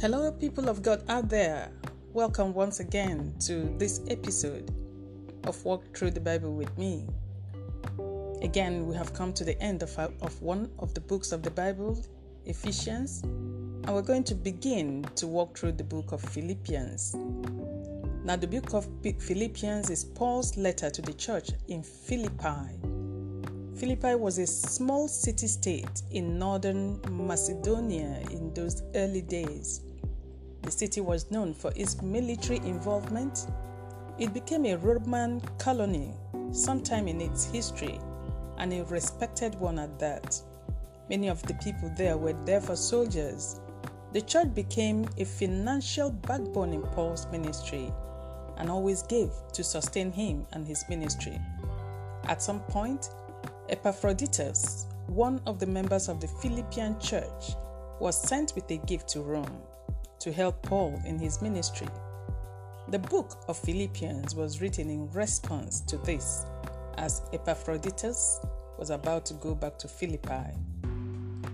Hello, people of God out there. Welcome once again to this episode of Walk Through the Bible with me. Again, we have come to the end of, of one of the books of the Bible, Ephesians, and we're going to begin to walk through the book of Philippians. Now, the book of Philippians is Paul's letter to the church in Philippi. Philippi was a small city state in northern Macedonia in those early days. The city was known for its military involvement. It became a Roman colony sometime in its history and a respected one at that. Many of the people there were there for soldiers. The church became a financial backbone in Paul's ministry and always gave to sustain him and his ministry. At some point, Epaphroditus, one of the members of the Philippian church, was sent with a gift to Rome to help Paul in his ministry. The book of Philippians was written in response to this, as Epaphroditus was about to go back to Philippi.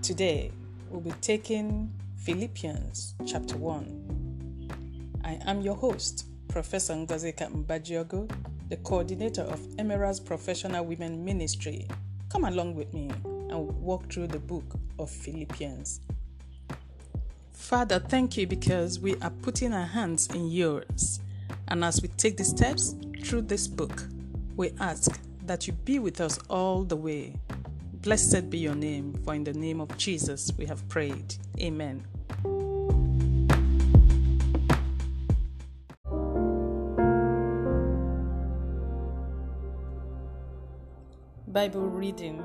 Today, we'll be taking Philippians chapter 1. I am your host, Professor Ngazeka Mbajiogo, the coordinator of Emerald's Professional Women Ministry. Come along with me and walk through the book of Philippians. Father, thank you because we are putting our hands in yours. And as we take the steps through this book, we ask that you be with us all the way. Blessed be your name, for in the name of Jesus we have prayed. Amen. Bible reading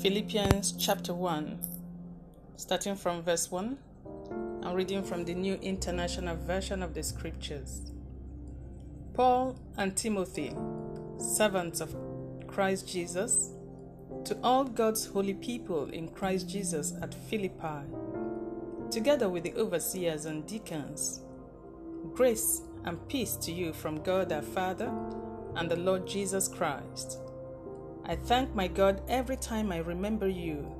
Philippians chapter 1 starting from verse 1. I'm reading from the New International Version of the Scriptures. Paul and Timothy, servants of Christ Jesus, to all God's holy people in Christ Jesus at Philippi, together with the overseers and deacons, grace and peace to you from God our Father and the Lord Jesus Christ. I thank my God every time I remember you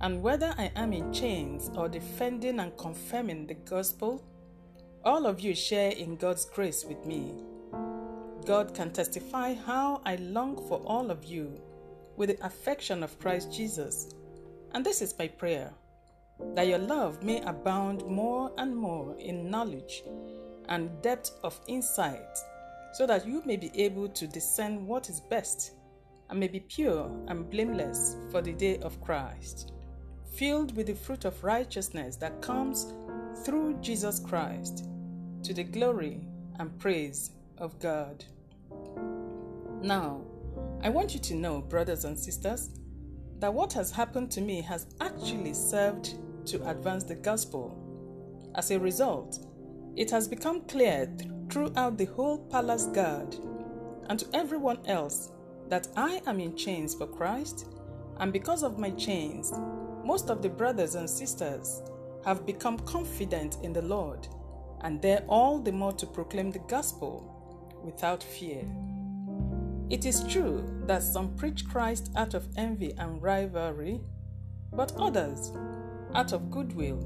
and whether I am in chains or defending and confirming the gospel, all of you share in God's grace with me. God can testify how I long for all of you with the affection of Christ Jesus. And this is my prayer that your love may abound more and more in knowledge and depth of insight, so that you may be able to discern what is best and may be pure and blameless for the day of Christ filled with the fruit of righteousness that comes through Jesus Christ, to the glory and praise of God. Now, I want you to know, brothers and sisters, that what has happened to me has actually served to advance the gospel. As a result, it has become clear throughout the whole palace guard and to everyone else that I am in chains for Christ, and because of my chains, most of the brothers and sisters have become confident in the Lord and dare all the more to proclaim the gospel without fear. It is true that some preach Christ out of envy and rivalry, but others out of goodwill.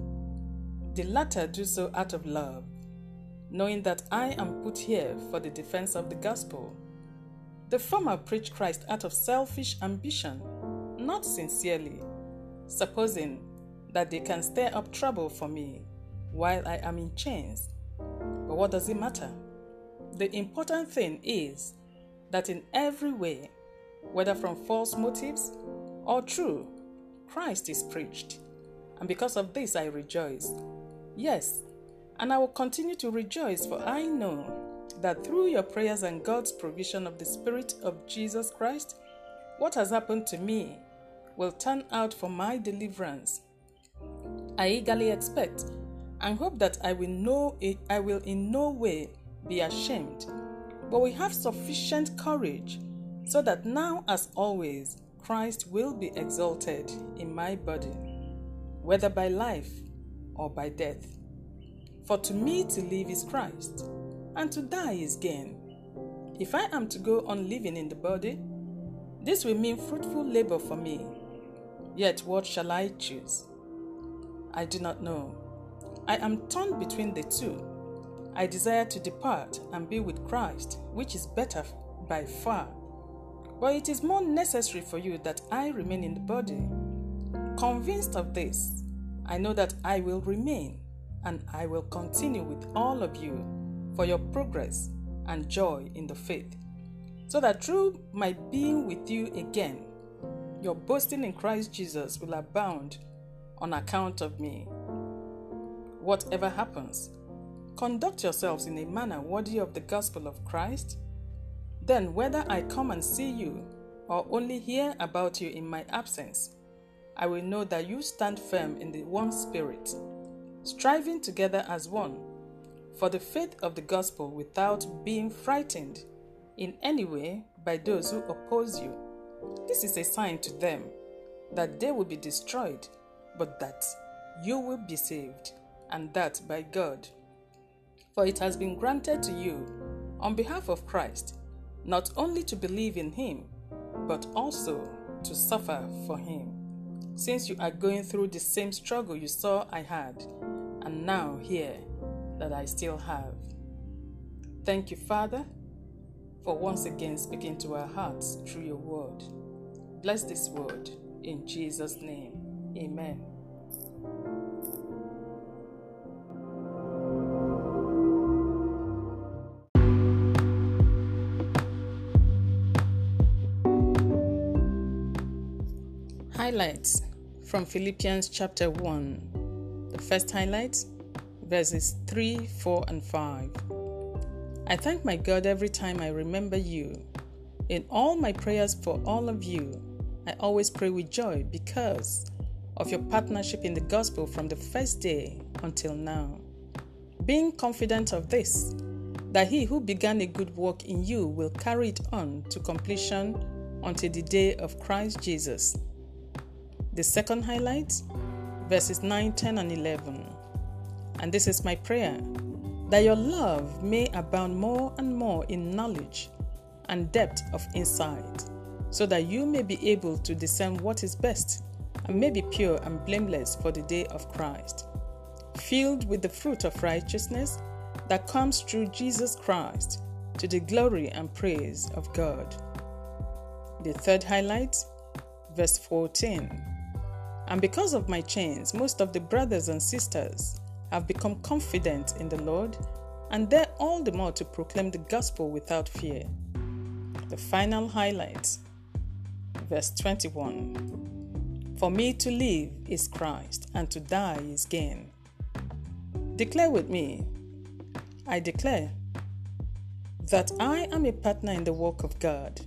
The latter do so out of love, knowing that I am put here for the defense of the gospel. The former preach Christ out of selfish ambition, not sincerely supposing that they can stir up trouble for me while I am in chains. But what does it matter? The important thing is that in every way, whether from false motives or true, Christ is preached. And because of this, I rejoice. Yes, and I will continue to rejoice, for I know that through your prayers and God's provision of the Spirit of Jesus Christ, what has happened to me will turn out for my deliverance. I eagerly expect and hope that I will, know I will in no way be ashamed, but we have sufficient courage so that now, as always, Christ will be exalted in my body, whether by life or by death. For to me to live is Christ, and to die is gain. If I am to go on living in the body, this will mean fruitful labor for me. Yet what shall I choose? I do not know. I am torn between the two. I desire to depart and be with Christ, which is better by far. But it is more necessary for you that I remain in the body. Convinced of this, I know that I will remain and I will continue with all of you for your progress and joy in the faith, so that through my being with you again, your boasting in Christ Jesus will abound on account of me. Whatever happens, conduct yourselves in a manner worthy of the gospel of Christ. Then, whether I come and see you or only hear about you in my absence, I will know that you stand firm in the one spirit, striving together as one for the faith of the gospel without being frightened in any way by those who oppose you. This is a sign to them that they will be destroyed, but that you will be saved and that by God. For it has been granted to you, on behalf of Christ, not only to believe in Him, but also to suffer for Him, since you are going through the same struggle you saw I had, and now hear that I still have. Thank you, Father, for once again speaking to our hearts through your word. Bless this word in Jesus' name. Amen. Highlights from Philippians chapter 1. The first highlight, verses 3, 4, and 5. I thank my God every time I remember you. In all my prayers for all of you, I always pray with joy because of your partnership in the gospel from the first day until now. Being confident of this, that he who began a good work in you will carry it on to completion until the day of Christ Jesus. The second highlight, verses 9, 10, and 11. And this is my prayer that your love may abound more and more in knowledge and depth of insight, so that you may be able to discern what is best and may be pure and blameless for the day of Christ, filled with the fruit of righteousness that comes through Jesus Christ to the glory and praise of God. The third highlight, verse 14. And because of my chains, most of the brothers and sisters have become confident in the Lord and dare all the more to proclaim the gospel without fear. The final highlight, verse 21 For me to live is Christ, and to die is gain. Declare with me, I declare that I am a partner in the work of God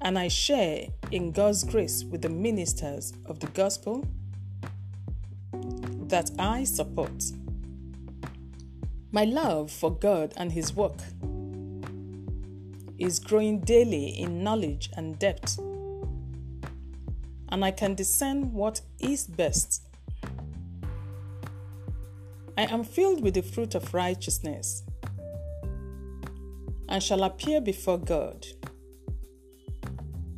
and I share in God's grace with the ministers of the gospel that I support. My love for God and His work is growing daily in knowledge and depth, and I can discern what is best. I am filled with the fruit of righteousness and shall appear before God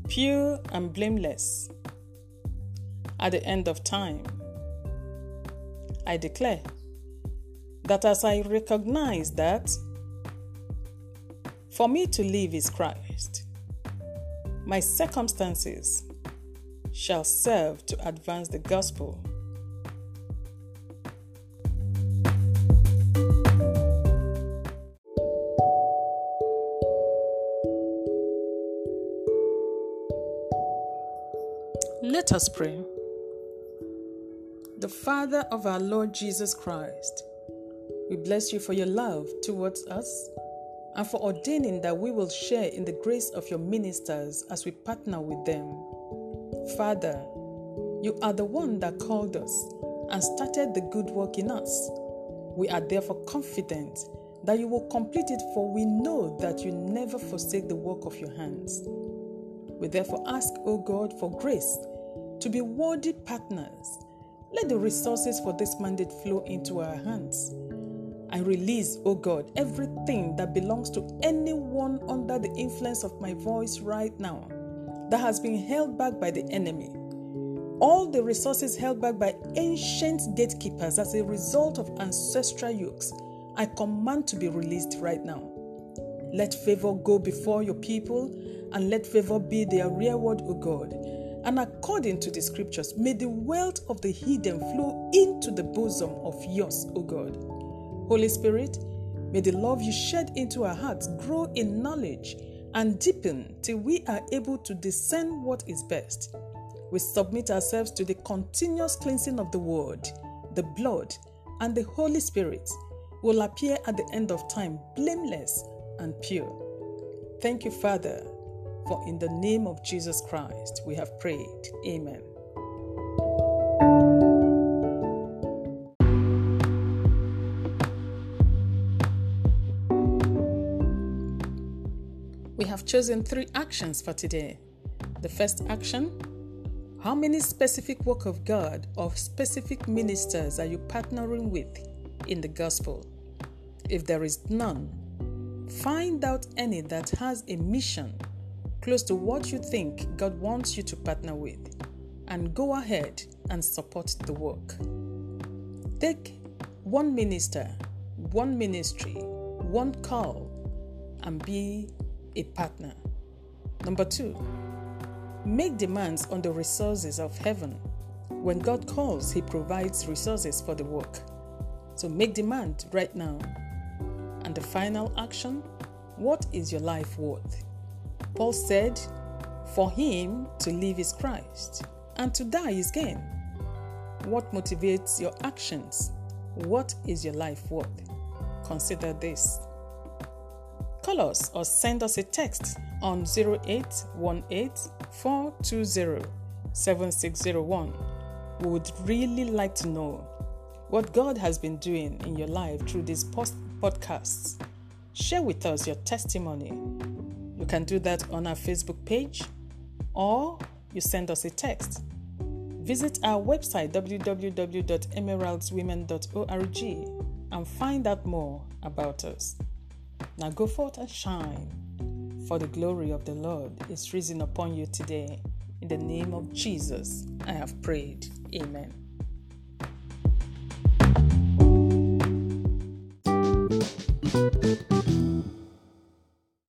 pure and blameless at the end of time. I declare that as I recognize that for me to live is Christ, my circumstances shall serve to advance the gospel Let us pray. The Father of our Lord Jesus Christ, we bless you for your love towards us and for ordaining that we will share in the grace of your ministers as we partner with them. Father, you are the one that called us and started the good work in us. We are therefore confident that you will complete it, for we know that you never forsake the work of your hands. We therefore ask, O God, for grace to be worthy partners. Let the resources for this mandate flow into our hands. I release, O God, everything that belongs to anyone under the influence of my voice right now that has been held back by the enemy. All the resources held back by ancient gatekeepers as a result of ancestral yokes, I command to be released right now. Let favor go before your people and let favor be their reward, O God. And according to the scriptures, may the wealth of the hidden flow into the bosom of yours, O God. Holy Spirit, may the love you shed into our hearts grow in knowledge and deepen till we are able to discern what is best. We submit ourselves to the continuous cleansing of the Word, the blood, and the Holy Spirit will appear at the end of time blameless and pure. Thank you, Father, for in the name of Jesus Christ we have prayed. Amen. We have chosen three actions for today. The first action How many specific work of God or specific ministers are you partnering with in the gospel? If there is none, find out any that has a mission close to what you think God wants you to partner with and go ahead and support the work. Take one minister, one ministry, one call, and be a partner. Number two, make demands on the resources of heaven. When God calls, He provides resources for the work. So make demand right now. And the final action what is your life worth? Paul said, For him to live is Christ, and to die is gain. What motivates your actions? What is your life worth? Consider this. Call us or send us a text on 0818 420 7601. We would really like to know what God has been doing in your life through these podcasts. Share with us your testimony. You can do that on our Facebook page or you send us a text. Visit our website www.emeraldswomen.org and find out more about us. Now go forth and shine, for the glory of the Lord is risen upon you today. In the name of Jesus, I have prayed. Amen.